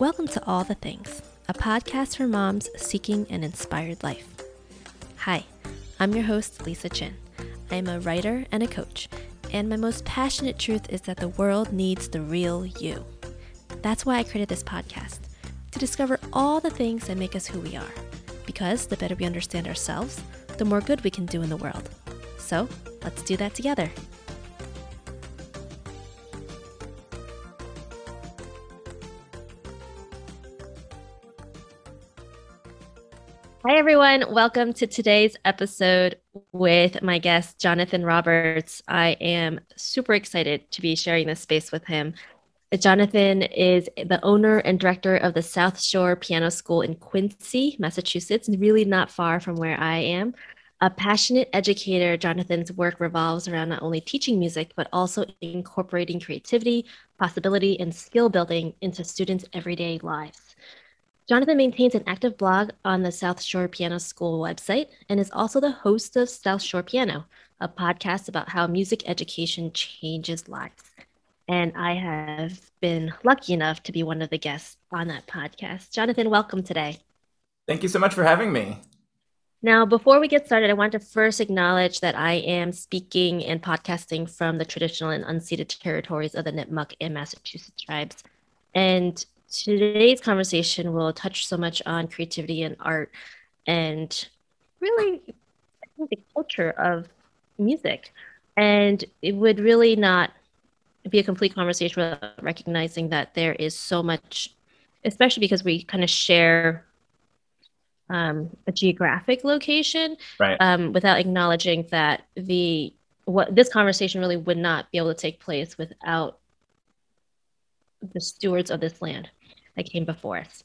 Welcome to All the Things, a podcast for moms seeking an inspired life. Hi, I'm your host, Lisa Chin. I am a writer and a coach, and my most passionate truth is that the world needs the real you. That's why I created this podcast to discover all the things that make us who we are. Because the better we understand ourselves, the more good we can do in the world. So, let's do that together. Hi, everyone. Welcome to today's episode with my guest, Jonathan Roberts. I am super excited to be sharing this space with him. Jonathan is the owner and director of the South Shore Piano School in Quincy, Massachusetts, really not far from where I am. A passionate educator, Jonathan's work revolves around not only teaching music, but also incorporating creativity, possibility, and skill building into students' everyday lives. Jonathan maintains an active blog on the South Shore Piano School website and is also the host of South Shore Piano, a podcast about how music education changes lives. And I have been lucky enough to be one of the guests on that podcast. Jonathan, welcome today. Thank you so much for having me. Now, before we get started, I want to first acknowledge that I am speaking and podcasting from the traditional and unceded territories of the Nipmuc and Massachusetts tribes. And today's conversation will touch so much on creativity and art and really the culture of music. And it would really not be a complete conversation without recognizing that there is so much, especially because we kind of share um, a geographic location, right. um, without acknowledging that the what this conversation really would not be able to take place without the stewards of this land that came before us.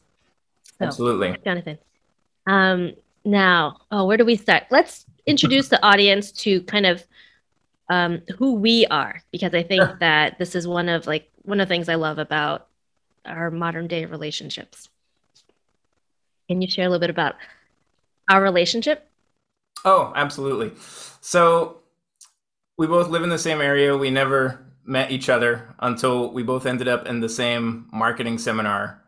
So, Absolutely. Jonathan. Um, now, oh, where do we start? Let's introduce the audience to kind of um, who we are, because I think that this is one of like one of the things I love about our modern day relationships. Can you share a little bit about our relationship? Oh, absolutely. So we both live in the same area. We never met each other until we both ended up in the same marketing seminar.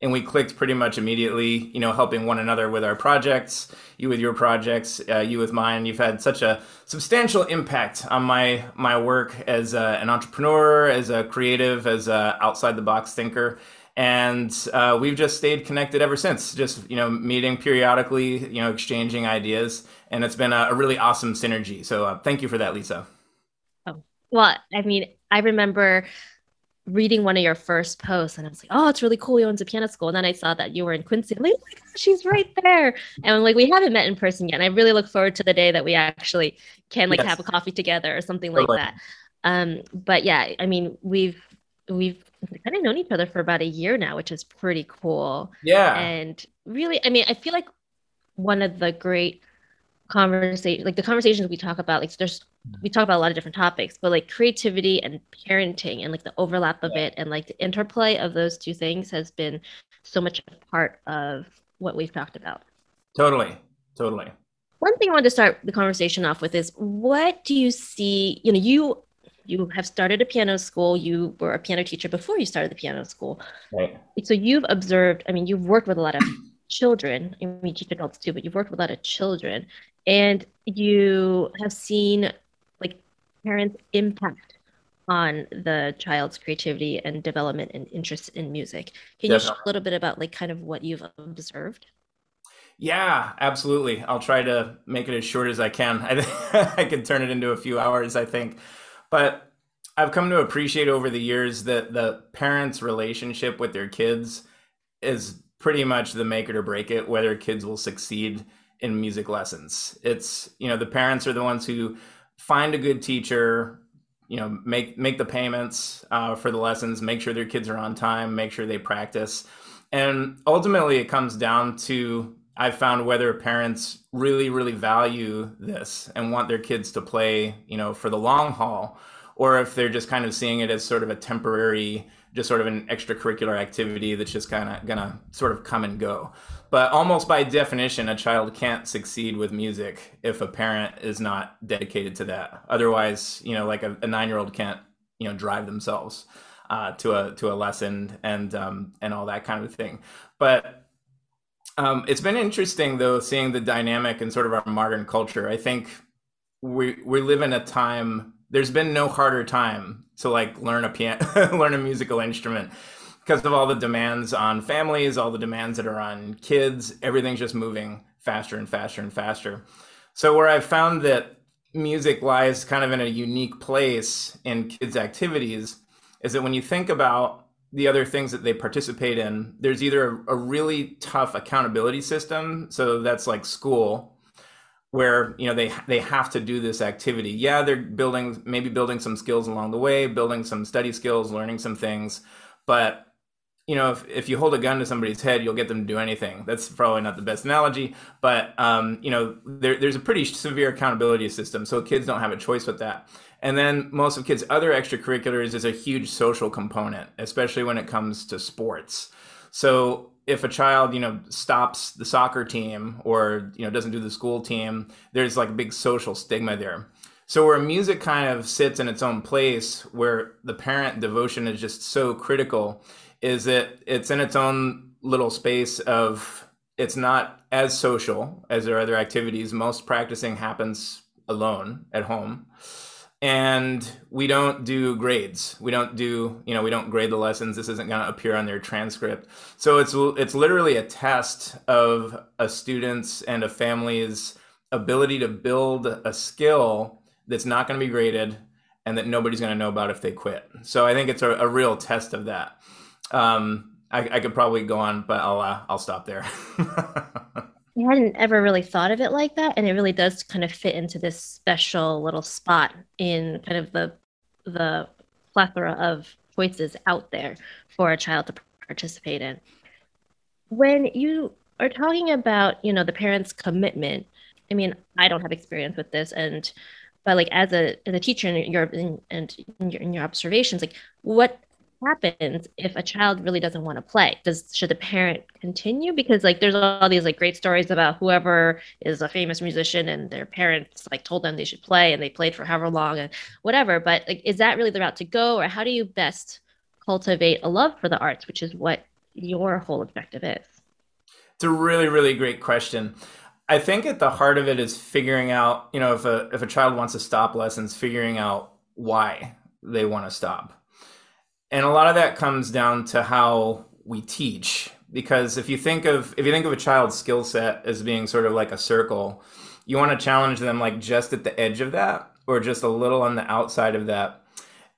And we clicked pretty much immediately you know helping one another with our projects you with your projects uh, you with mine. You've had such a substantial impact on my my work as a, an entrepreneur as a creative as a outside the box thinker. And uh, we've just stayed connected ever since just you know meeting periodically you know exchanging ideas. And it's been a, a really awesome synergy. So uh, thank you for that lisa. Oh well i mean i remember reading one of your first posts and I was like, oh, it's really cool. He owns a piano school. And then I saw that you were in Quincy. I'm like, oh she's right there. And I'm like, we haven't met in person yet. And I really look forward to the day that we actually can like yes. have a coffee together or something totally. like that. Um, but yeah, I mean, we've we've kind of known each other for about a year now, which is pretty cool. Yeah. And really, I mean, I feel like one of the great conversation like the conversations we talk about like there's we talk about a lot of different topics but like creativity and parenting and like the overlap of it and like the interplay of those two things has been so much a part of what we've talked about. Totally. Totally. One thing i wanted to start the conversation off with is what do you see you know you you have started a piano school you were a piano teacher before you started the piano school. Right. So you've observed i mean you've worked with a lot of children I mean, you teach adults too but you've worked with a lot of children and you have seen parents impact on the child's creativity and development and interest in music. Can Definitely. you share a little bit about like kind of what you've observed? Yeah absolutely. I'll try to make it as short as i can. I, I can turn it into a few hours i think. But i've come to appreciate over the years that the parents relationship with their kids is pretty much the make it or break it whether kids will succeed in music lessons. It's, you know, the parents are the ones who find a good teacher, you know, make make the payments uh, for the lessons, make sure their kids are on time, make sure they practice. And ultimately it comes down to I've found whether parents really, really value this and want their kids to play, you know, for the long haul, or if they're just kind of seeing it as sort of a temporary just sort of an extracurricular activity that's just kind of gonna sort of come and go. But almost by definition, a child can't succeed with music if a parent is not dedicated to that. Otherwise, you know, like a, a nine year old can't, you know, drive themselves. uh, to a to a lesson and um, and all that kind of thing. But um, it's been interesting though seeing the dynamic in sort of our modern culture. I think we we live in a time. There's been no harder time to like learn a piano, learn a musical instrument because of all the demands on families, all the demands that are on kids. Everything's just moving faster and faster and faster. So where I've found that music lies kind of in a unique place in kids' activities is that when you think about the other things that they participate in, there's either a, a really tough accountability system, so that's like school, where you know they they have to do this activity. Yeah, they're building maybe building some skills along the way, building some study skills, learning some things, but you know, if, if you hold a gun to somebody's head, you'll get them to do anything. That's probably not the best analogy, but um, you know, there, there's a pretty severe accountability system, so kids don't have a choice with that. And then most of kids' other extracurriculars is a huge social component, especially when it comes to sports. So if a child, you know, stops the soccer team or you know doesn't do the school team, there's like a big social stigma there. So where music kind of sits in its own place, where the parent devotion is just so critical is that it's in its own little space of it's not as social as their other activities. Most practicing happens alone at home. And we don't do grades. We don't do, you know, we don't grade the lessons. This isn't going to appear on their transcript. So it's it's literally a test of a student's and a family's ability to build a skill that's not going to be graded and that nobody's going to know about if they quit. So I think it's a, a real test of that. Um, I, I, could probably go on, but I'll uh, I'll stop there. I hadn't ever really thought of it like that, and it really does kind of fit into this special little spot in kind of the the plethora of choices out there for a child to participate in. When you are talking about, you know, the parents' commitment, I mean, I don't have experience with this, and but like as a as a teacher in your and in your, in your observations, like what happens if a child really doesn't want to play? Does should the parent continue? Because like there's all these like great stories about whoever is a famous musician and their parents like told them they should play and they played for however long and whatever but like is that really the route to go or how do you best cultivate a love for the arts which is what your whole objective is? It's a really really great question. I think at the heart of it is figuring out you know if a if a child wants to stop lessons figuring out why they want to stop and a lot of that comes down to how we teach. Because if you think of if you think of a child's skill set as being sort of like a circle you want to challenge them like just at the edge of that or just a little on the outside of that.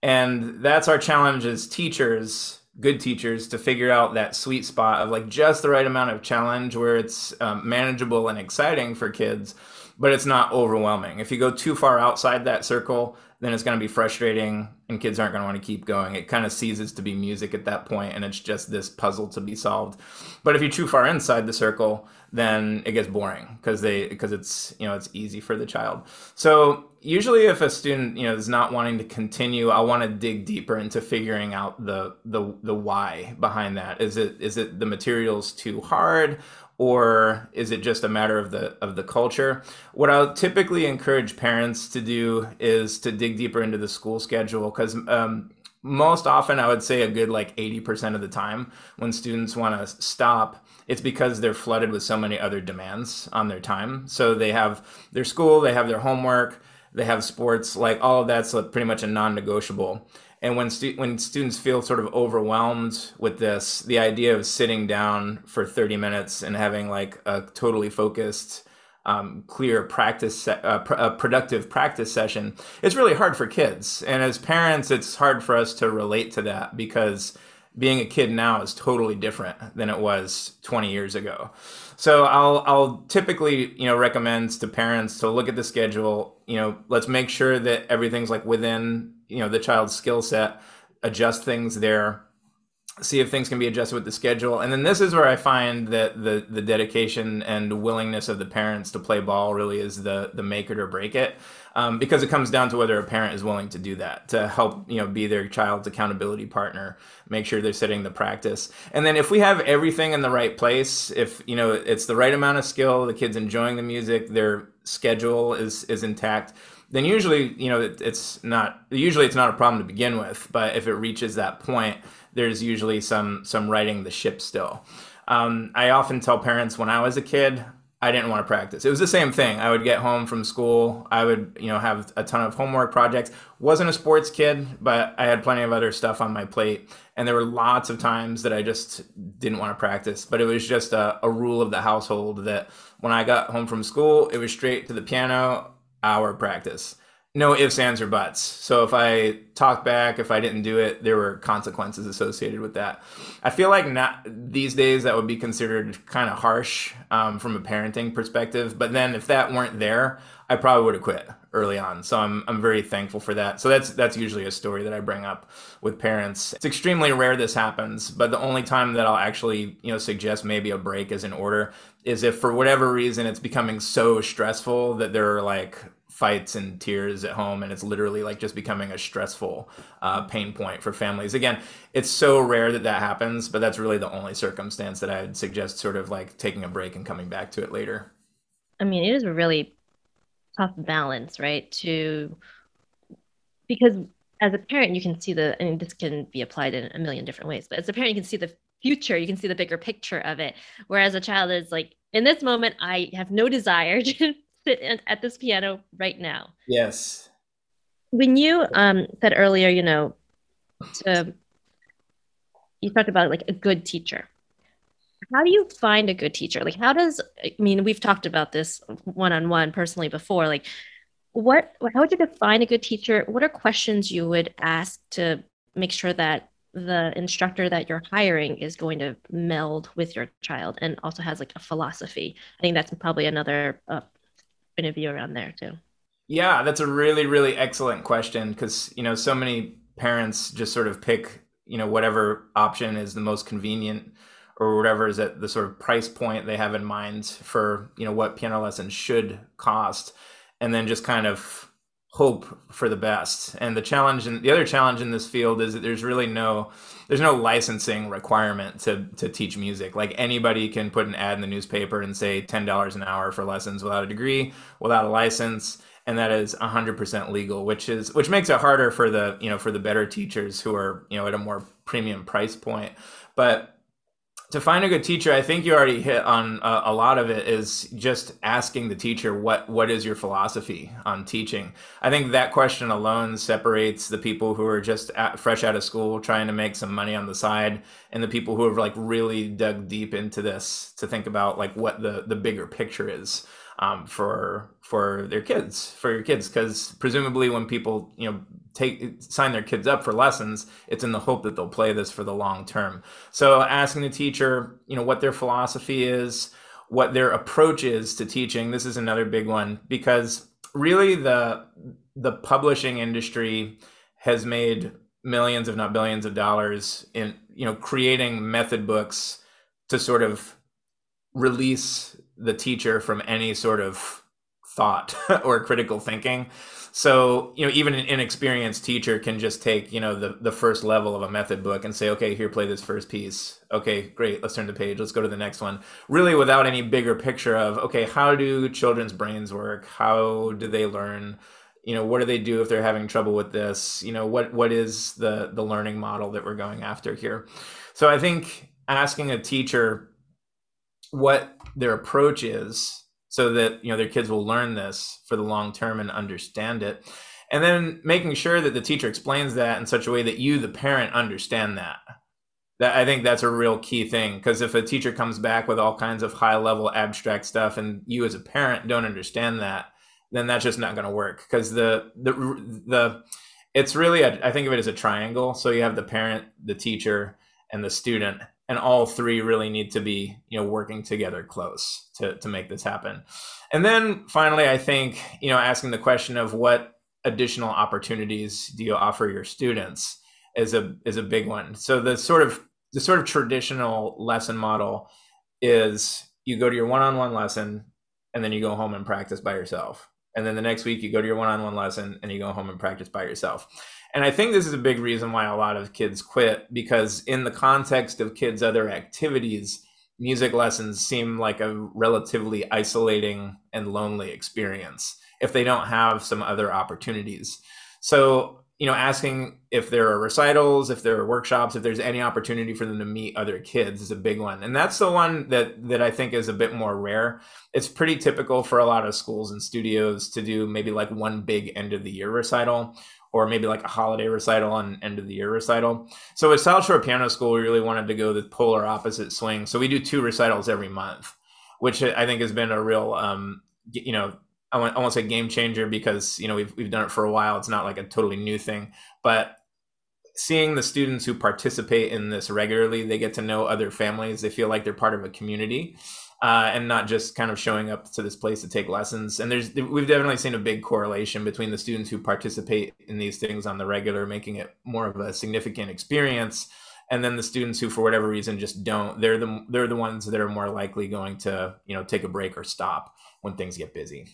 And that's our challenge as teachers good teachers to figure out that sweet spot of like just the right amount of challenge where it's um, manageable and exciting for kids but it's not overwhelming. If you go too far outside that circle then it's going to be frustrating and kids aren't going to want to keep going. It kind of ceases to be music at that point and it's just this puzzle to be solved. But if you're too far inside the circle, then it gets boring because they because it's you know it's easy for the child. So usually if a student you know is not wanting to continue, I want to dig deeper into figuring out the the the why behind that. Is it is it the materials too hard or is it just a matter of the of the culture? What i'll typically encourage parents to do is to dig deeper into the school schedule because um, most often i would say a good like 80% of the time when students want to stop it's because they're flooded with so many other demands on their time. So they have their school they have their homework they have sports like all of that's pretty much a non-negotiable and when stu- when students feel sort of overwhelmed with this, the idea of sitting down for 30 minutes and having like a totally focused, um, clear practice, se- uh, pr- a productive practice session, it's really hard for kids. And as parents, it's hard for us to relate to that because being a kid now is totally different than it was 20 years ago. So I'll I'll typically you know recommend to parents to look at the schedule. You know, let's make sure that everything's like within you know the child's skill set adjust things there see if things can be adjusted with the schedule. And then this is where i find that the the dedication and willingness of the parents to play ball really is the the make it or break it. Um, because it comes down to whether a parent is willing to do that to help you know be their child's accountability partner make sure they're setting the practice. And then if we have everything in the right place if you know it's the right amount of skill the kids enjoying the music their schedule is is intact then usually you know it, it's not usually it's not a problem to begin with but if it reaches that point there's usually some some righting the ship still. Um, i often tell parents when i was a kid i didn't want to practice. It was the same thing. I would get home from school i would you know have a ton of homework projects. Wasn't a sports kid but i had plenty of other stuff on my plate and there were lots of times that i just didn't want to practice but it was just a, a rule of the household that when i got home from school it was straight to the piano hour practice. No ifs, ands, or buts. So if I talked back, if I didn't do it, there were consequences associated with that. I feel like not these days that would be considered kind of harsh um, from a parenting perspective. But then if that weren't there, I probably would have quit early on. So I'm I'm very thankful for that. So that's that's usually a story that I bring up with parents. It's extremely rare this happens, but the only time that I'll actually, you know, suggest maybe a break is in order is if for whatever reason it's becoming so stressful that there are like fights and tears at home and it's literally like just becoming a stressful uh, pain point for families. Again it's so rare that that happens but that's really the only circumstance that i would suggest sort of like taking a break and coming back to it later. I mean it is a really tough balance right to because as a parent you can see the I mean this can be applied in a million different ways but as a parent you can see the future you can see the bigger picture of it. Whereas a child is like in this moment i have no desire to sit at this piano right now. Yes. When you um, said earlier, you know, to, you talked about like a good teacher. How do you find a good teacher? Like, how does, I mean, we've talked about this one on one personally before. Like, what, how would you define a good teacher? What are questions you would ask to make sure that the instructor that you're hiring is going to meld with your child and also has like a philosophy. I think that's probably another uh, point of view around there too? Yeah, that's a really, really excellent question because, you know, so many parents just sort of pick, you know, whatever option is the most convenient or whatever is at the sort of price point they have in mind for, you know, what piano lessons should cost. And then just kind of hope for the best. And the challenge and the other challenge in this field is that there's really no there's no licensing requirement to to teach music. Like anybody can put an ad in the newspaper and say $10 an hour for lessons without a degree, without a license, and that is 100% legal, which is which makes it harder for the, you know, for the better teachers who are, you know, at a more premium price point. But to find a good teacher, I think you already hit on a, a, lot of it is just asking the teacher what what is your philosophy on teaching. I think that question alone separates the people who are just at, fresh out of school trying to make some money on the side and the people who have like really dug deep into this to think about like what the the bigger picture is um, for for their kids for your kids because presumably when people you know take sign their kids up for lessons it's in the hope that they'll play this for the long term. So asking the teacher you know what their philosophy is what their approach is to teaching this is another big one because really the the publishing industry has made millions if not billions of dollars in you know creating method books to sort of release the teacher from any sort of thought or critical thinking so, you know, even an inexperienced teacher can just take, you know, the, the first level of a method book and say, okay, here, play this first piece. Okay, great. Let's turn the page. Let's go to the next one. Really without any bigger picture of, okay, how do children's brains work? How do they learn? You know, what do they do if they're having trouble with this? You know, what, what is the, the learning model that we're going after here? So I think asking a teacher what their approach is so that you know their kids will learn this for the long term and understand it. And then making sure that the teacher explains that in such a way that you the parent understand that. That i think that's a real key thing because if a teacher comes back with all kinds of high level abstract stuff and you as a parent don't understand that then that's just not going to work. Because the the the it's really a, I think of it as a triangle. So you have the parent the teacher and the student and all three really need to be you know working together close to to make this happen. And then finally i think you know asking the question of what additional opportunities do you offer your students is a is a big one. So the sort of the sort of traditional lesson model is you go to your one-on-one lesson and then you go home and practice by yourself. And then the next week you go to your one-on-one lesson and you go home and practice by yourself and I think this is a big reason why a lot of kids quit because, in the context of kids' other activities, music lessons seem like a relatively isolating and lonely experience. if they don't have some other opportunities. So, you know, asking if there are recitals, if there are workshops, if there's any opportunity for them to meet other kids is a big one. And that's the one that that I think is a bit more rare. It's pretty typical for a lot of schools and studios to do maybe like one big end of the year recital or maybe like a holiday recital and end of the year recital. So at South Shore Piano School, we really wanted to go the polar opposite swing. So we do two recitals every month, which I think has been a real, um, you know, I won't say game changer because you know we've we've done it for a while. It's not like a totally new thing, but seeing the students who participate in this regularly, they get to know other families. They feel like they're part of a community, uh, and not just kind of showing up to this place to take lessons. And there's we've definitely seen a big correlation between the students who participate in these things on the regular, making it more of a significant experience, and then the students who for whatever reason just don't. They're the they're the ones that are more likely going to you know take a break or stop when things get busy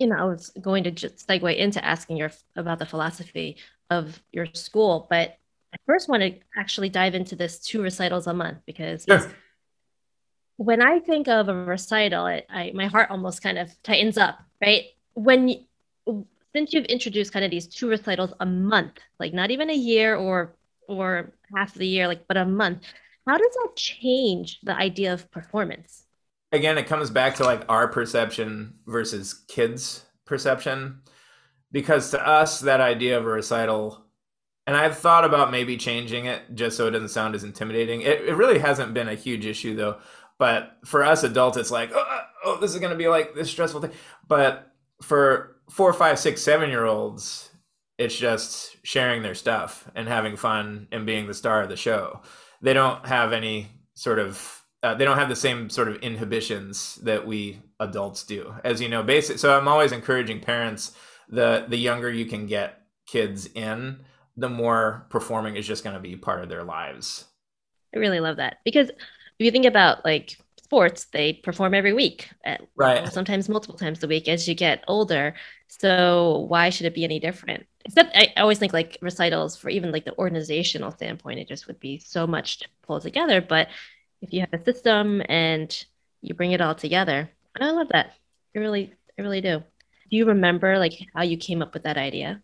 you know, I was going to just segue into asking your about the philosophy of your school, but I first want to actually dive into this two recitals a month because sure. when I think of a recital, it, I my heart almost kind of tightens up, right? When since you've introduced kind of these two recitals a month, like not even a year or or half the year, like but a month, how does that change the idea of performance? Again, it comes back to like our perception versus kids' perception. Because to us, that idea of a recital, and I've thought about maybe changing it just so it doesn't sound as intimidating. It, it really hasn't been a huge issue though. But for us adults, it's like, oh, oh, oh this is going to be like this stressful thing. But for four, five, six, seven year olds, it's just sharing their stuff and having fun and being the star of the show. They don't have any sort of uh, they don't have the same sort of inhibitions that we adults do. As you know basic so i'm always encouraging parents the the younger you can get kids in the more performing is just going to be part of their lives. I really love that because if you think about like sports they perform every week at, right. sometimes multiple times a week as you get older. So why should it be any different? Except i always think like recitals for even like the organizational standpoint it just would be so much to pull together but if you have a system and you bring it all together. And I love that. I really, I really do. Do you remember like how you came up with that idea?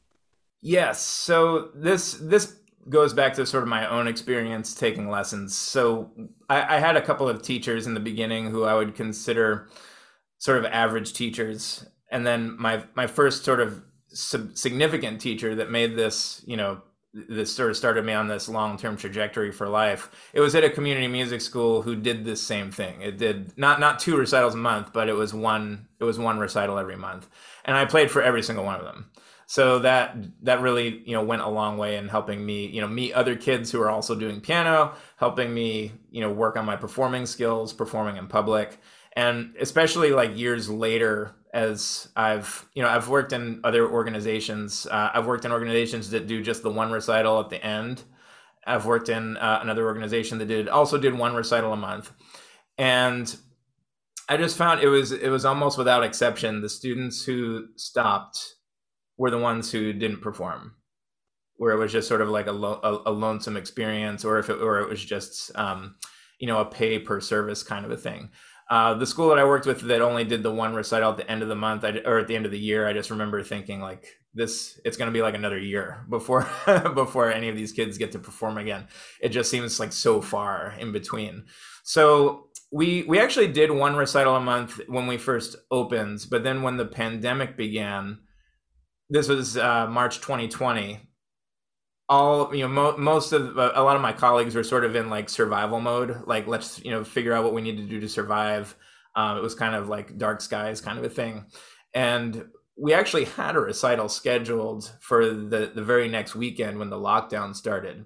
Yes. So this this goes back to sort of my own experience taking lessons. So I, I had a couple of teachers in the beginning who I would consider sort of average teachers, and then my my first sort of significant teacher that made this you know this sort of started me on this long-term trajectory for life. It was at a community music school who did this same thing. It did not not two recitals a month, but it was one it was one recital every month. And I played for every single one of them. So that that really, you know, went a long way in helping me, you know, meet other kids who are also doing piano, helping me, you know, work on my performing skills, performing in public. And especially like years later as I've you know I've worked in other organizations. Uh, I've worked in organizations that do just the one recital at the end. I've worked in uh, another organization that did also did one recital a month, and I just found it was it was almost without exception the students who stopped were the ones who didn't perform, where it was just sort of like a, lo- a, a lonesome experience, or if it or it was just um, you know a pay per service kind of a thing. Uh, the school that I worked with that only did the one recital at the end of the month I, or at the end of the year, I just remember thinking like this, it's going to be like another year before before any of these kids get to perform again. It just seems like so far in between. So we we actually did one recital a month when we first opened, but then when the pandemic began, this was uh, March 2020 all you know mo- most of uh, a lot of my colleagues were sort of in like survival mode like let's you know figure out what we need to do to survive. Um, it was kind of like dark skies kind of a thing. And we actually had a recital scheduled for the the very next weekend when the lockdown started.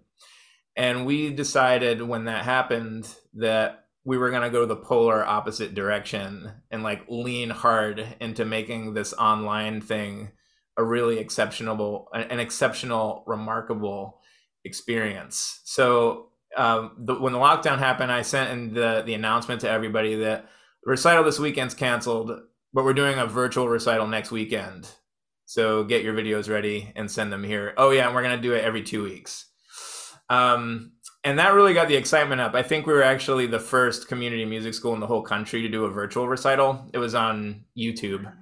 And we decided when that happened that we were going to go the polar opposite direction and like lean hard into making this online thing a really exceptional, an exceptional, remarkable experience. So um, the, when the lockdown happened, I sent in the the announcement to everybody that recital this weekend's canceled, but we're doing a virtual recital next weekend. So get your videos ready and send them here. Oh yeah, and we're gonna do it every two weeks. Um, and that really got the excitement up. I think we were actually the first community music school in the whole country to do a virtual recital. It was on YouTube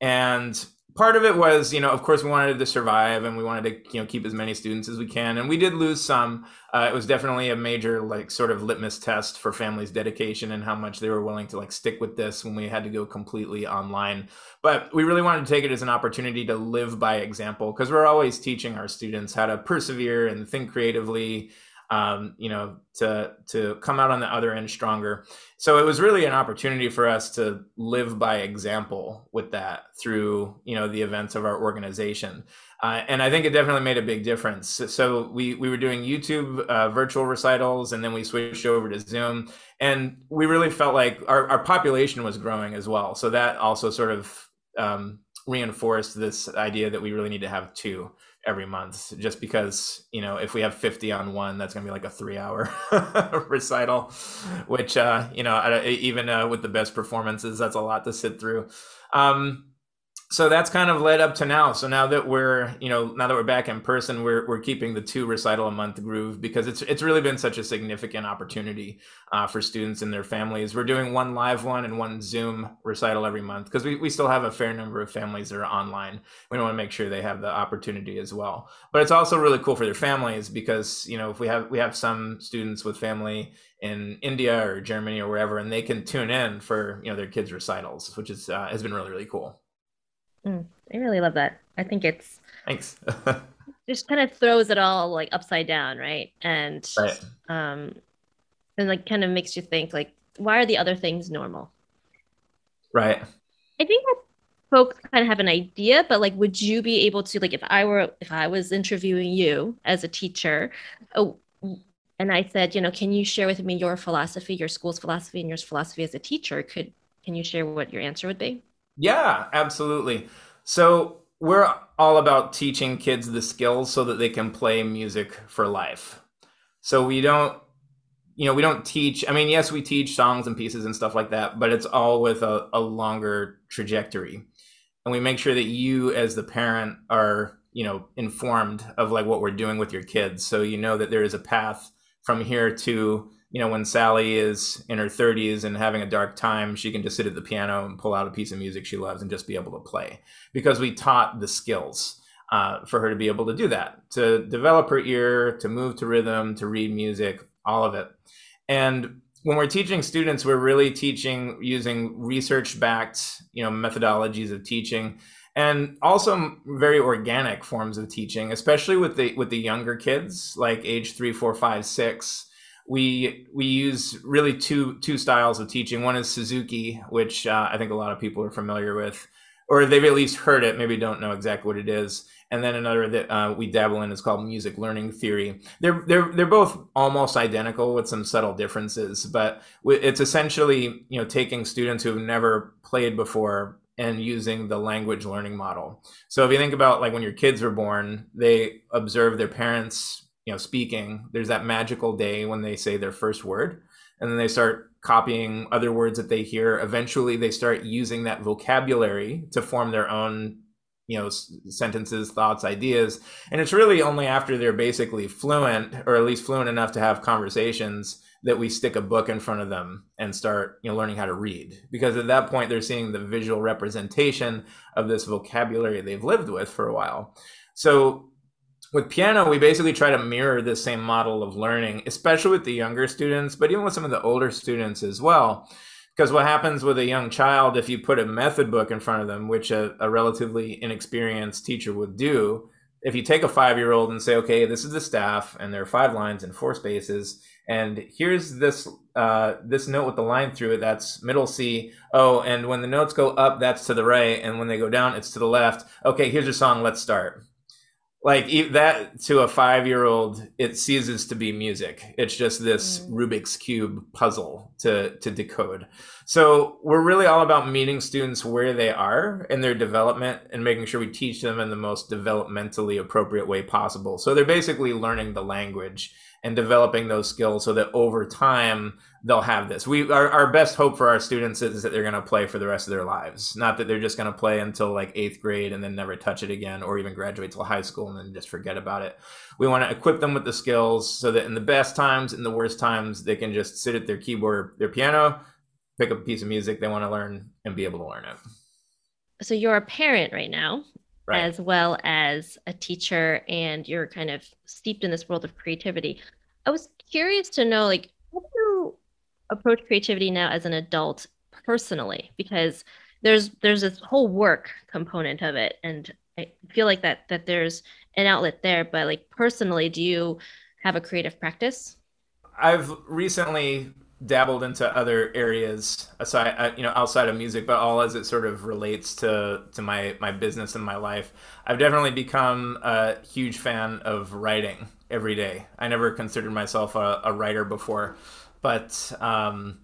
And part of it was, you know, of course, we wanted to survive and we wanted to, you know, keep as many students as we can. And we did lose some. Uh, it was definitely a major, like, sort of litmus test for families' dedication and how much they were willing to, like, stick with this when we had to go completely online. But we really wanted to take it as an opportunity to live by example because we're always teaching our students how to persevere and think creatively um, you know, to to come out on the other end stronger. So it was really an opportunity for us to live by example with that through you know the events of our organization, uh, and I think it definitely made a big difference. So we we were doing YouTube uh, virtual recitals, and then we switched over to Zoom, and we really felt like our our population was growing as well. So that also sort of um, reinforced this idea that we really need to have two every month just because you know if we have 50 on one that's going to be like a three hour recital which uh you know even uh, with the best performances that's a lot to sit through. Um so that's kind of led up to now. So now that we're, you know, now that we're back in person, we're we're keeping the two recital a month groove because it's it's really been such a significant opportunity uh, for students and their families. We're doing one live one and one Zoom recital every month because we, we still have a fair number of families that are online. We want to make sure they have the opportunity as well. But it's also really cool for their families because you know if we have we have some students with family in India or Germany or wherever, and they can tune in for you know their kids' recitals, which is uh, has been really really cool. Mm, I really love that. I think it's thanks. just kind of throws it all like upside down, right? And right. um, and like kind of makes you think like, why are the other things normal? Right. I think that folks kind of have an idea, but like, would you be able to like, if I were, if I was interviewing you as a teacher, oh, and I said, you know, can you share with me your philosophy, your school's philosophy, and your philosophy as a teacher? Could can you share what your answer would be? Yeah, absolutely. So we're all about teaching kids the skills so that they can play music for life. So we don't, you know, we don't teach. I mean, yes, we teach songs and pieces and stuff like that, but it's all with a, a longer trajectory. And we make sure that you, as the parent, are, you know, informed of like what we're doing with your kids. So you know that there is a path from here to you know, when Sally is in her 30s and having a dark time, she can just sit at the piano and pull out a piece of music she loves and just be able to play because we taught the skills uh, for her to be able to do that, to develop her ear, to move to rhythm, to read music, all of it. And when we're teaching students, we're really teaching using research-backed, you know, methodologies of teaching, and also very organic forms of teaching, especially with the with the younger kids, like age three, four, five, six we we use really two two styles of teaching. One is Suzuki, which uh, I think a lot of people are familiar with, or they've at least heard it, maybe don't know exactly what it is. And then another that uh, we dabble in is called music learning theory. They're they're they're both almost identical with some subtle differences, but it's essentially you know taking students who have never played before and using the language learning model. So if you think about like when your kids were born, they observe their parents you know speaking there's that magical day when they say their first word and then they start copying other words that they hear. Eventually they start using that vocabulary to form their own you know sentences thoughts ideas and it's really only after they're basically fluent or at least fluent enough to have conversations that we stick a book in front of them and start you know learning how to read because at that point they're seeing the visual representation of this vocabulary they've lived with for a while. So with piano, we basically try to mirror this same model of learning, especially with the younger students, but even with some of the older students as well. Because what happens with a young child, if you put a method book in front of them, which a, a relatively inexperienced teacher would do, if you take a five year old and say, okay, this is the staff, and there are five lines and four spaces, and here's this uh, this note with the line through it, that's middle C. Oh, and when the notes go up, that's to the right, and when they go down, it's to the left. Okay, here's your song. Let's start like that to a five year old it ceases to be music. It's just this mm. rubik's cube puzzle to to decode. So we're really all about meeting students where they are in their development and making sure we teach them in the most developmentally appropriate way possible. So they're basically learning the language and developing those skills so that over time they'll have this. We our, our best hope for our students is that they're going to play for the rest of their lives, not that they're just going to play until like eighth grade and then never touch it again, or even graduate till high school and then just forget about it. We want to equip them with the skills so that in the best times, in the worst times, they can just sit at their keyboard, their piano, pick up a piece of music they want to learn, and be able to learn it. so you're a parent right now, Right. as well as a teacher, and you're kind of steeped in this world of creativity. I was curious to know, like, how do you approach creativity now as an adult personally? Because there's there's this whole work component of it, and I feel like that that there's an outlet there, but like personally, do you have a creative practice? I've recently dabbled into other areas aside, uh, you know, outside of music, but all as it sort of relates to to my my business and my life. I've definitely become a huge fan of writing every day. I never considered myself a, a writer before, but um,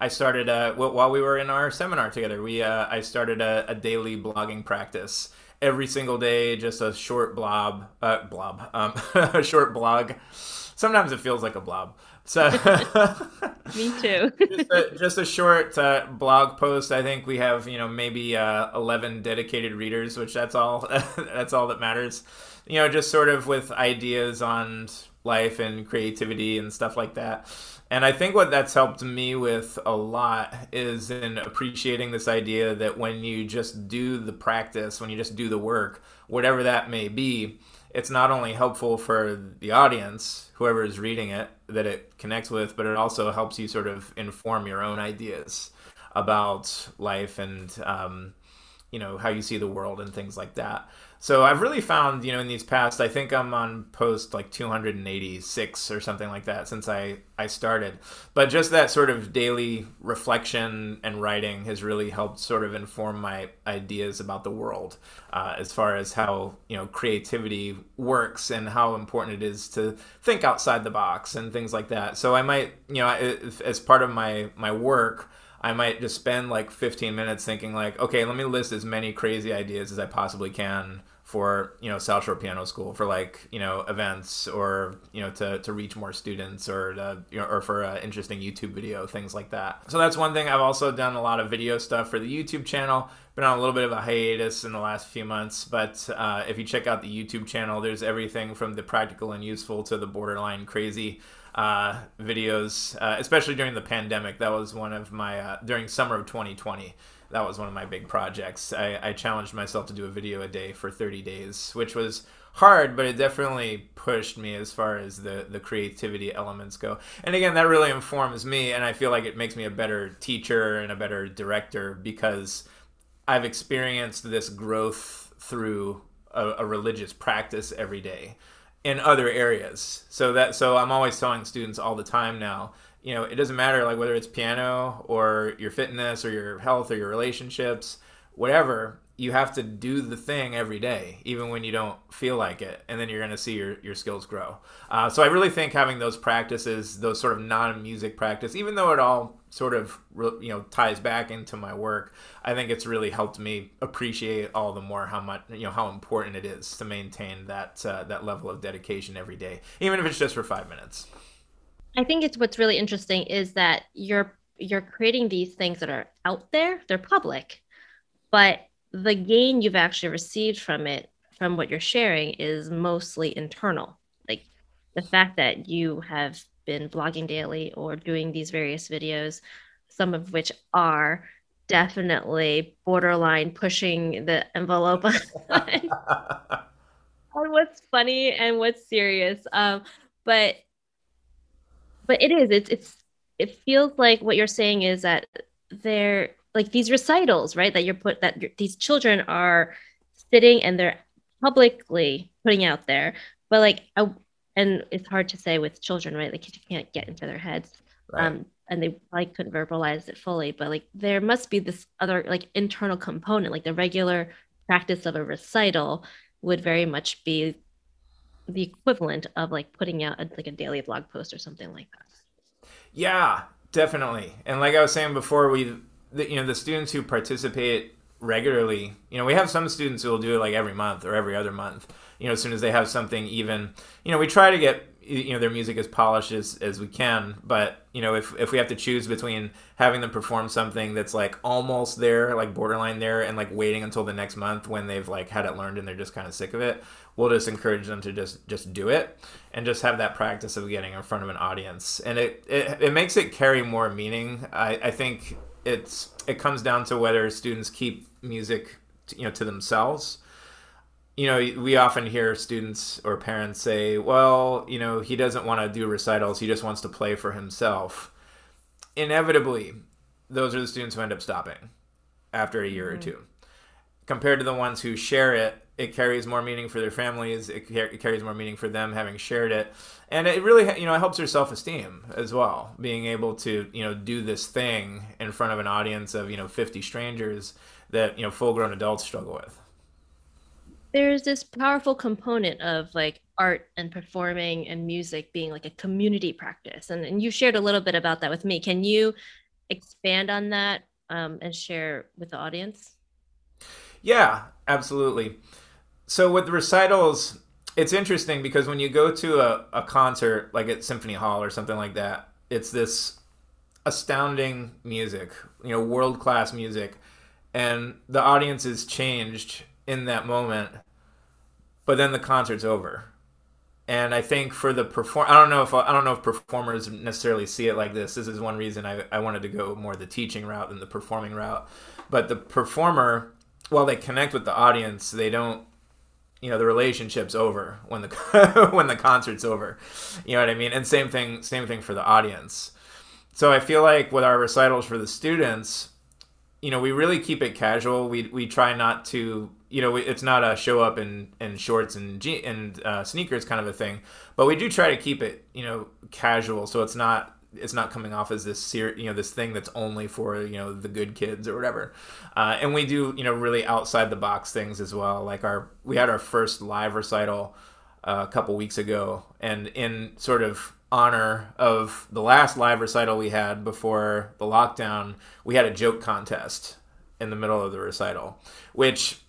I started uh, while we were in our seminar together. We uh, I started a, a, daily blogging practice every single day, just a short blob, uh, blob, um, a short blog. Sometimes it feels like a blob. So me too. just, a, just, a, short uh, blog post. I think we have you know maybe uh, eleven dedicated readers, which that's all. that's all that matters. You know, just sort of with ideas on life and creativity and stuff like that. And I think what that's helped me with a lot is in appreciating this idea that when you just do the practice, when you just do the work, whatever that may be, it's not only helpful for the audience, whoever is reading it, that it connects with, but it also helps you sort of inform your own ideas about life and um, you know how you see the world and things like that. So I've really found, you know, in these past, I think I'm on post like 286 or something like that since I I started. But just that sort of daily reflection and writing has really helped sort of inform my ideas about the world, uh, as far as how you know creativity works and how important it is to think outside the box and things like that. So I might, you know, as part of my my work. I might just spend like 15 minutes thinking like, okay, let me list as many crazy ideas as I possibly can for you know South Shore Piano School for like you know events or you know to, to reach more students or to, you know, or for an interesting YouTube video things like that. So that's one thing. I've also done a lot of video stuff for the YouTube channel. Been on a little bit of a hiatus in the last few months, but uh, if you check out the YouTube channel, there's everything from the practical and useful to the borderline crazy uh, videos, uh, especially during the pandemic. That was one of my uh, during summer of 2020 that was one of my big projects. I, I challenged myself to do a video a day for 30 days, which was hard, but it definitely pushed me as far as the, the creativity elements go. And again, that really informs me, and I feel like it makes me a better teacher and a better director because I've experienced this growth through a, a religious practice every day in other areas. So that so I'm always telling students all the time now you know, it doesn't matter like whether it's piano or your fitness or your health or your relationships, whatever, you have to do the thing every day, even when you don't feel like it, and then you're going to see your, your skills grow. Uh, so I really think having those practices, those sort of non-music practice, even though it all sort of you know ties back into my work, I think it's really helped me appreciate all the more how much you know how important it is to maintain that uh, that level of dedication every day, even if it's just for five minutes. I think it's what's really interesting is that you're you're creating these things that are out there, they're public, but the gain you've actually received from it, from what you're sharing, is mostly internal. Like the fact that you have been blogging daily or doing these various videos, some of which are definitely borderline pushing the envelope on what's funny and what's serious. Um, but but it is it's it's it feels like what you're saying is that they're like these recitals right that you're put that these children are sitting and they're publicly putting out there but like I, and it's hard to say with children right like you can't get into their heads right. um and they like couldn't verbalize it fully but like there must be this other like internal component like the regular practice of a recital would very much be the equivalent of like putting out a, like a daily blog post or something like that. Yeah, definitely. And like I was saying before, we, the, you know, the students who participate regularly, you know, we have some students who will do it like every month or every other month. You know, as soon as they have something even, you know, we try to get you know their music as polished as, as we can but you know if, if we have to choose between having them perform something that's like almost there like borderline there and like waiting until the next month when they've like had it learned and they're just kind of sick of it we'll just encourage them to just just do it and just have that practice of getting in front of an audience and it it, it makes it carry more meaning I, I think it's it comes down to whether students keep music, you know, to themselves. You know, we often hear students or parents say, "Well, you know, he doesn't want to do recitals; he just wants to play for himself." Inevitably, those are the students who end up stopping after a year mm-hmm. or two, compared to the ones who share it it carries more meaning for their families. It, car- it, carries more meaning for them having shared it, and it really you know it helps their self esteem as well. Being able to you know do this thing in front of an audience of you know fifty strangers that you know full grown adults struggle with. There's this powerful component of like art and performing and music being like a community practice, and, and you shared a little bit about that with me. Can you expand on that um, and share with the audience? Yeah, absolutely. So with recitals, it's interesting because when you go to a, a concert like at Symphony Hall or something like that, it's this astounding music, you know, world class music, and the audience is changed in that moment, but then the concert's over. And I think for the perform, I don't know if I don't know if performers necessarily see it like this. This is one reason I, I wanted to go more the teaching route than the performing route. But the performer, while they connect with the audience, they don't you know the relationship's over when the when the concert's over you know what i mean and same thing same thing for the audience so i feel like with our recitals for the students you know we really keep it casual we we try not to you know it's not a show up in in shorts and je- and uh, sneakers kind of a thing but we do try to keep it you know casual so it's not it's not coming off as this ser- you know this thing that's only for you know the good kids or whatever. Uh, and we do you know really outside the box things as well like our we had our first live recital uh, a couple weeks ago and in sort of honor of the last live recital we had before the lockdown we had a joke contest in the middle of the recital which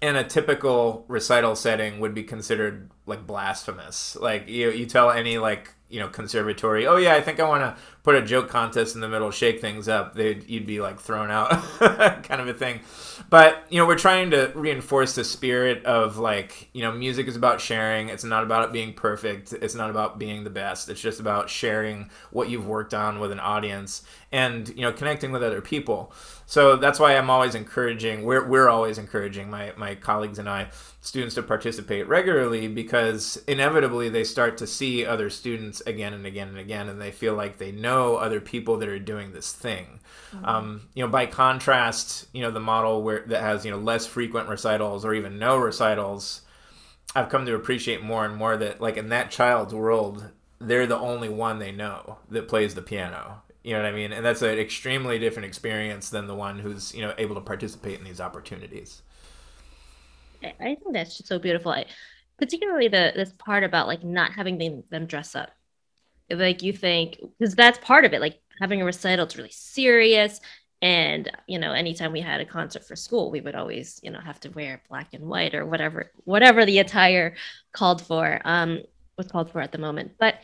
in a typical recital setting would be considered like blasphemous. Like you you tell any like you know conservatory oh yeah i think i want to put a joke contest in the middle shake things up they you'd be like thrown out kind of a thing. But you know we're trying to reinforce the spirit of like you know music is about sharing. It's not about it being perfect. It's not about being the best. It's just about sharing what you've worked on with an audience and you know connecting with other people. So that's why i'm always encouraging we're, we're always encouraging my, my colleagues and i students to participate regularly because inevitably they start to see other students again and again and again and they feel like they know other people that are doing this thing. Mm-hmm. um, you know by contrast you know the model where that has you know less frequent recitals or even no recitals i've come to appreciate more and more that like in that child's world they're the only one they know that plays the piano. You know what i mean? And that's an extremely different experience than the one who's you know able to participate in these opportunities I think that's just so beautiful. I, particularly the this part about like not having them, them dress up. Like you think because that's part of it. Like having a recital, it's really serious. And you know, anytime we had a concert for school, we would always you know have to wear black and white or whatever whatever the attire called for um was called for at the moment. But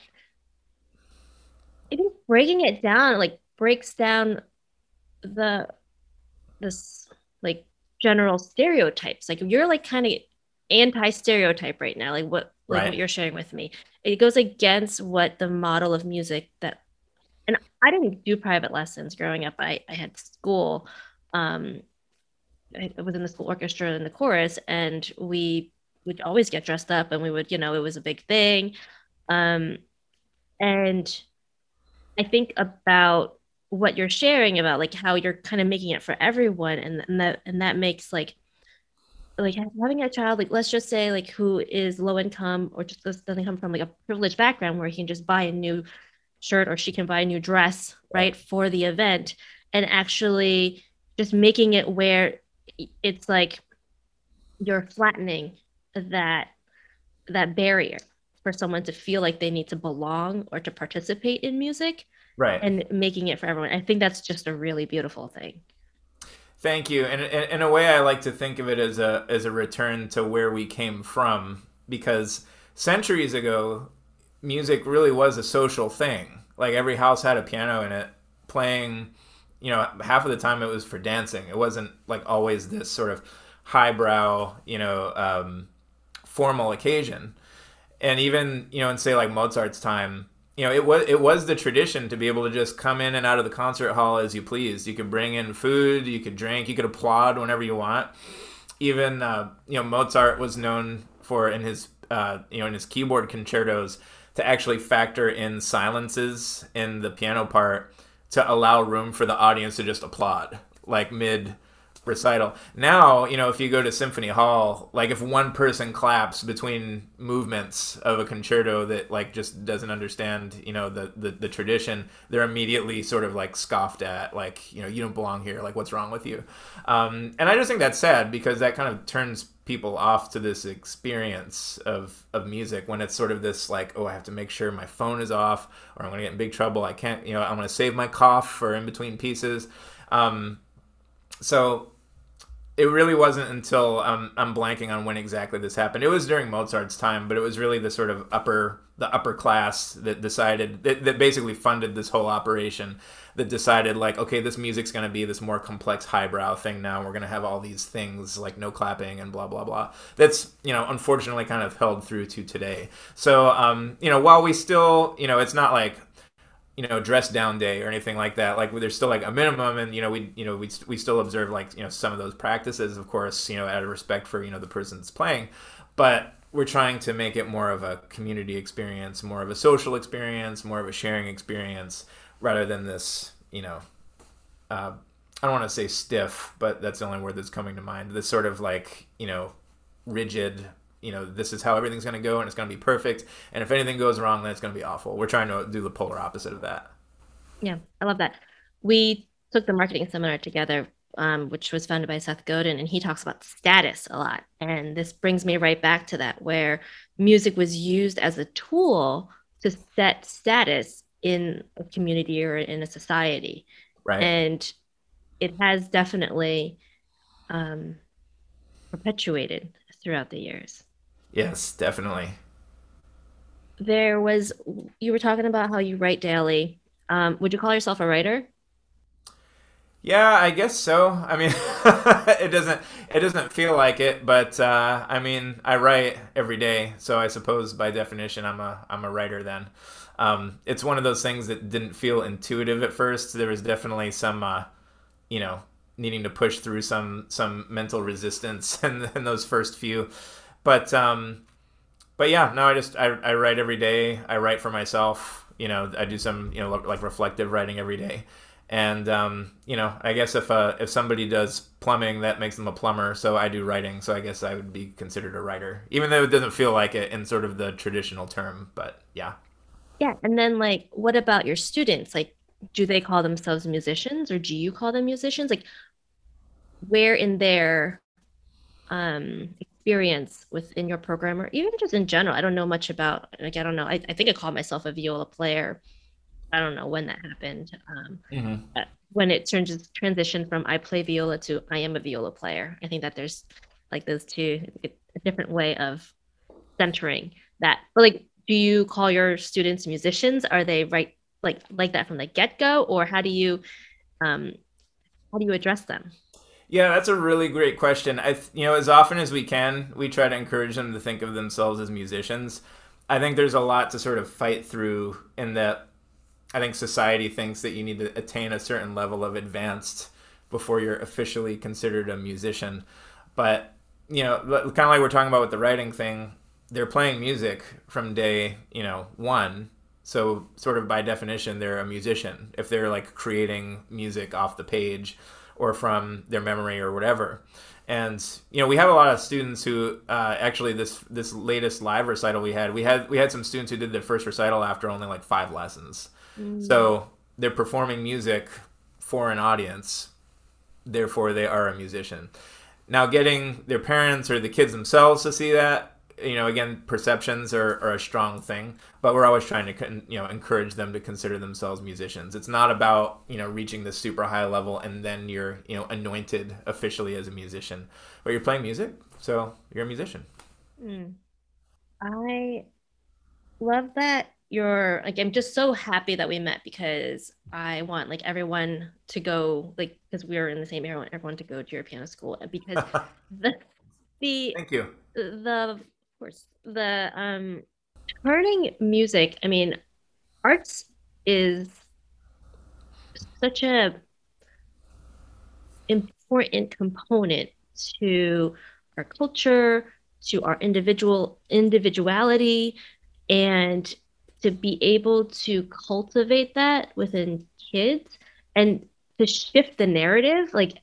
I think breaking it down like breaks down the this like general stereotypes. Like you're like kind of anti-stereotype right now, like what like right. what you're sharing with me. It goes against what the model of music that and I didn't do private lessons growing up. I, I had school. Um I was in the school orchestra and the chorus, and we would always get dressed up and we would, you know, it was a big thing. Um and I think about what you're sharing about like how you're kind of making it for everyone and, and that and that makes like like having a child like let's just say like who is low income or just doesn't come from like a privileged background where he can just buy a new shirt or she can buy a new dress right for the event and actually just making it where it's like you're flattening that that barrier for someone to feel like they need to belong or to participate in music right. and making it for everyone. I think that's just a really beautiful thing. Thank you. And in a way i like to think of it as a as a return to where we came from because centuries ago music really was a social thing. Like every house had a piano in it playing you know half of the time it was for dancing. It wasn't like always this sort of highbrow you know um, formal occasion. And even you know in say like mozart's time you know, it was it was the tradition to be able to just come in and out of the concert hall as you please. You could bring in food, you could drink, you could applaud whenever you want. Even uh, you know, Mozart was known for in his uh, you know in his keyboard concertos to actually factor in silences in the piano part to allow room for the audience to just applaud, like mid recital. Now, you know, if you go to symphony hall, like if one person claps between movements of a concerto that like just doesn't understand, you know, the the, the tradition, they're immediately sort of like scoffed at, like, you know, you don't belong here, like what's wrong with you? Um, and I just think that's sad because that kind of turns people off to this experience of of music when it's sort of this like oh I have to make sure my phone is off or I'm gonna get in big trouble I can't you know I'm gonna save my cough for in between pieces um, so it really wasn't until um, I'm blanking on when exactly this happened. It was during Mozart's time, but it was really the sort of upper the upper class that decided that, that basically funded this whole operation. That decided like, okay, this music's going to be this more complex highbrow thing now. We're going to have all these things like no clapping and blah blah blah. That's you know unfortunately kind of held through to today. So um, you know while we still you know it's not like you know dress down day or anything like that. Like there's still like a minimum and you know we you know we, we still observe like you know some of those practices of course you know out of respect for you know the person that's playing. But we're trying to make it more of a community experience more of a social experience more of a sharing experience rather than this you know uh, i don't want to say stiff but that's the only word that's coming to mind. This sort of like you know rigid you know this is how everything's going to go and it's going to be perfect. And if anything goes wrong then it's going to be awful. We're trying to do the polar opposite of that. Yeah i love that. We took the marketing seminar together um, which was founded by seth godin and he talks about status a lot. And this brings me right back to that where music was used as a tool to set status in a community or in a society. Right. And it has definitely um, perpetuated throughout the years Yes, definitely. There was, you were talking about how you write daily. Um, would you call yourself a writer? Yeah, I guess so. I mean, it doesn't it doesn't feel like it, but uh, I mean, I write every day, so I suppose by definition, I'm a I'm a writer. Then, um, it's one of those things that didn't feel intuitive at first. There was definitely some, uh, you know, needing to push through some some mental resistance in, in those first few but um, but yeah, no, I just I, I write every day. I write for myself. You know, I do some you know like reflective writing every day. And um, you know, I guess if uh, if somebody does plumbing, that makes them a plumber. So I do writing. So I guess I would be considered a writer, even though it doesn't feel like it in sort of the traditional term. But yeah. Yeah, and then like, what about your students? Like, do they call themselves musicians, or do you call them musicians? Like, where in their um, experience within your program or even just in general? I don't know much about, like, I don't know. I, I think I called myself a viola player. I don't know when that happened. Um, mm-hmm. when it turns transition from I play viola to I am a viola player. I think that there's like those two, a different way of centering that. But like, do you call your students musicians? Are they right like like that from the get go, or how do you um, how do you address them? Yeah, that's a really great question. I, you know, as often as we can, we try to encourage them to think of themselves as musicians. I think there's a lot to sort of fight through in that. I think society thinks that you need to attain a certain level of advanced before you're officially considered a musician. But you know, kind of like we're talking about with the writing thing, they're playing music from day you know one. So sort of by definition, they're a musician if they're like creating music off the page or from their memory or whatever. And you know, we have a lot of students who uh, actually this this latest live recital we had, we had we had some students who did their first recital after only like five lessons. Mm. So they're performing music for an audience, therefore they are a musician. Now, getting their parents or the kids themselves to see that you know, again, perceptions are, are a strong thing, but we're always trying to, you know, encourage them to consider themselves musicians. It's not about, you know, reaching this super high level and then you're, you know, anointed officially as a musician, but you're playing music, so you're a musician. Mm. I love that you're like i'm just so happy that we met because i want like everyone to go like because we are in the same area i want everyone to go to your piano school because the the thank you the course. The um turning music, I mean, arts is such a important component to our culture, to our individual individuality, and to be able to cultivate that within kids and to shift the narrative like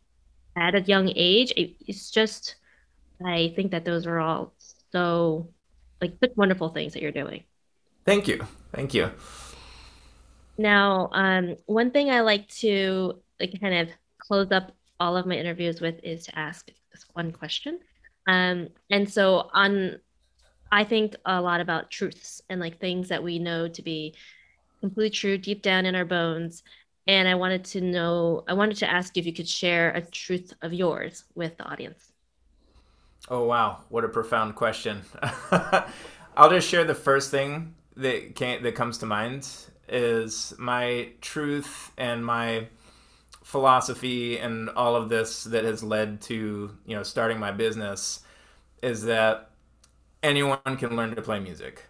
at a young age it, it's just i think that those are all so like such wonderful things that you're doing thank you thank you now um, one thing i like to like kind of close up all of my interviews with is to ask this one question um, and so on I think a lot about truths and like things that we know to be completely true deep down in our bones. And I wanted to know, I wanted to ask if you could share a truth of yours with the audience. Oh, wow. What a profound question. I'll just share the first thing that can that comes to mind is my truth and my philosophy and all of this that has led to, you know, starting my business is that anyone can learn to play music.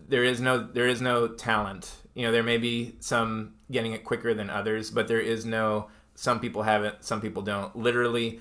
There is no there is no talent. You know, there may be some getting it quicker than others, but there is no some people have it, some people don't. Literally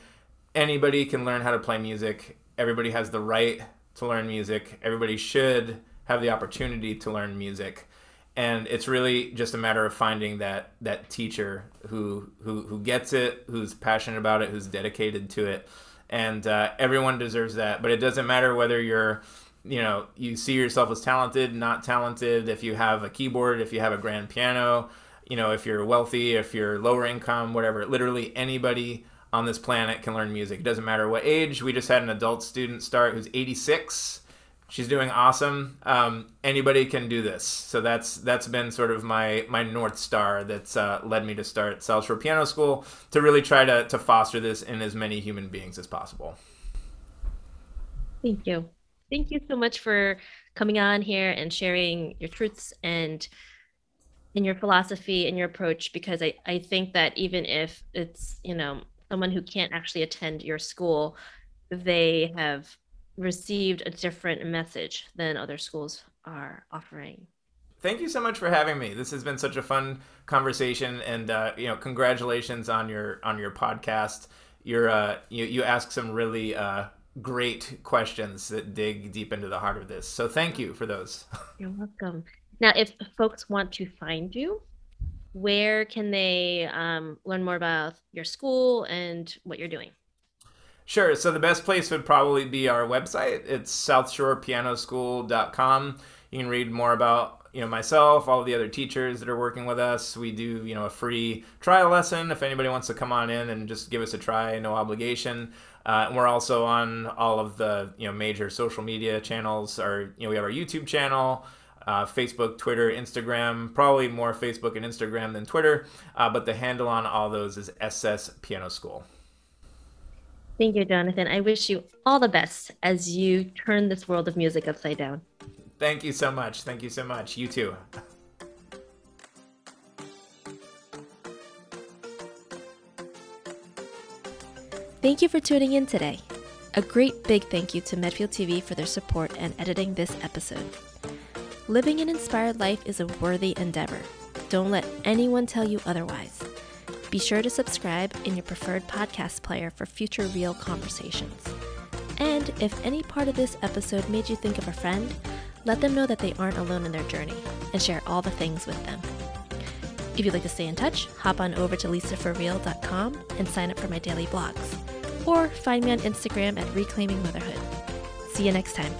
anybody can learn how to play music. Everybody has the right to learn music. Everybody should have the opportunity to learn music. And it's really just a matter of finding that that teacher who who who gets it, who's passionate about it, who's dedicated to it and uh, everyone deserves that. But it doesn't matter whether you're you know you see yourself as talented not talented if you have a keyboard if you have a grand piano you know if you're wealthy if you're lower income whatever literally anybody on this planet can learn music it doesn't matter what age we just had an adult student start who's 86 she's doing awesome. Um, anybody can do this. So that's that's been sort of my my north star that's uh, led me to start South Shore Piano School to really try to to foster this in as many human beings as possible. Thank you. Thank you so much for coming on here and sharing your truths and in your philosophy and your approach because I, I think that even if it's you know someone who can't actually attend your school they have received a different message than other schools are offering. Thank you so much for having me. This has been such a fun conversation, and uh, you know, congratulations on your on your podcast. You're uh, you you ask some really uh, great questions that dig deep into the heart of this. So thank you for those. You're welcome. Now, if folks want to find you, where can they um, learn more about your school and what you're doing? Sure. So the best place would probably be our website. It's southshorepianoschool.com. You can read more about you know myself, all the other teachers that are working with us. We do you know a free trial lesson if anybody wants to come on in and just give us a try, no obligation. Uh, and we're also on all of the you know major social media channels. Our you know we have our YouTube channel. Uh, Facebook, Twitter, Instagram, probably more Facebook and Instagram than Twitter, uh, but the handle on all those is SS Piano School. Thank you, Jonathan. I wish you all the best as you turn this world of music upside down. Thank you so much. Thank you so much. You too. Thank you for tuning in today. A great big thank you to Medfield TV for their support and editing this episode. Living an inspired life is a worthy endeavor. Don't let anyone tell you otherwise. Be sure to subscribe in your preferred podcast player for future real conversations. And if any part of this episode made you think of a friend, let them know that they aren't alone in their journey and share all the things with them. If you'd like to stay in touch, hop on over to lisaforreal.com and sign up for my daily blogs. Or find me on Instagram at Reclaiming Motherhood. See you next time.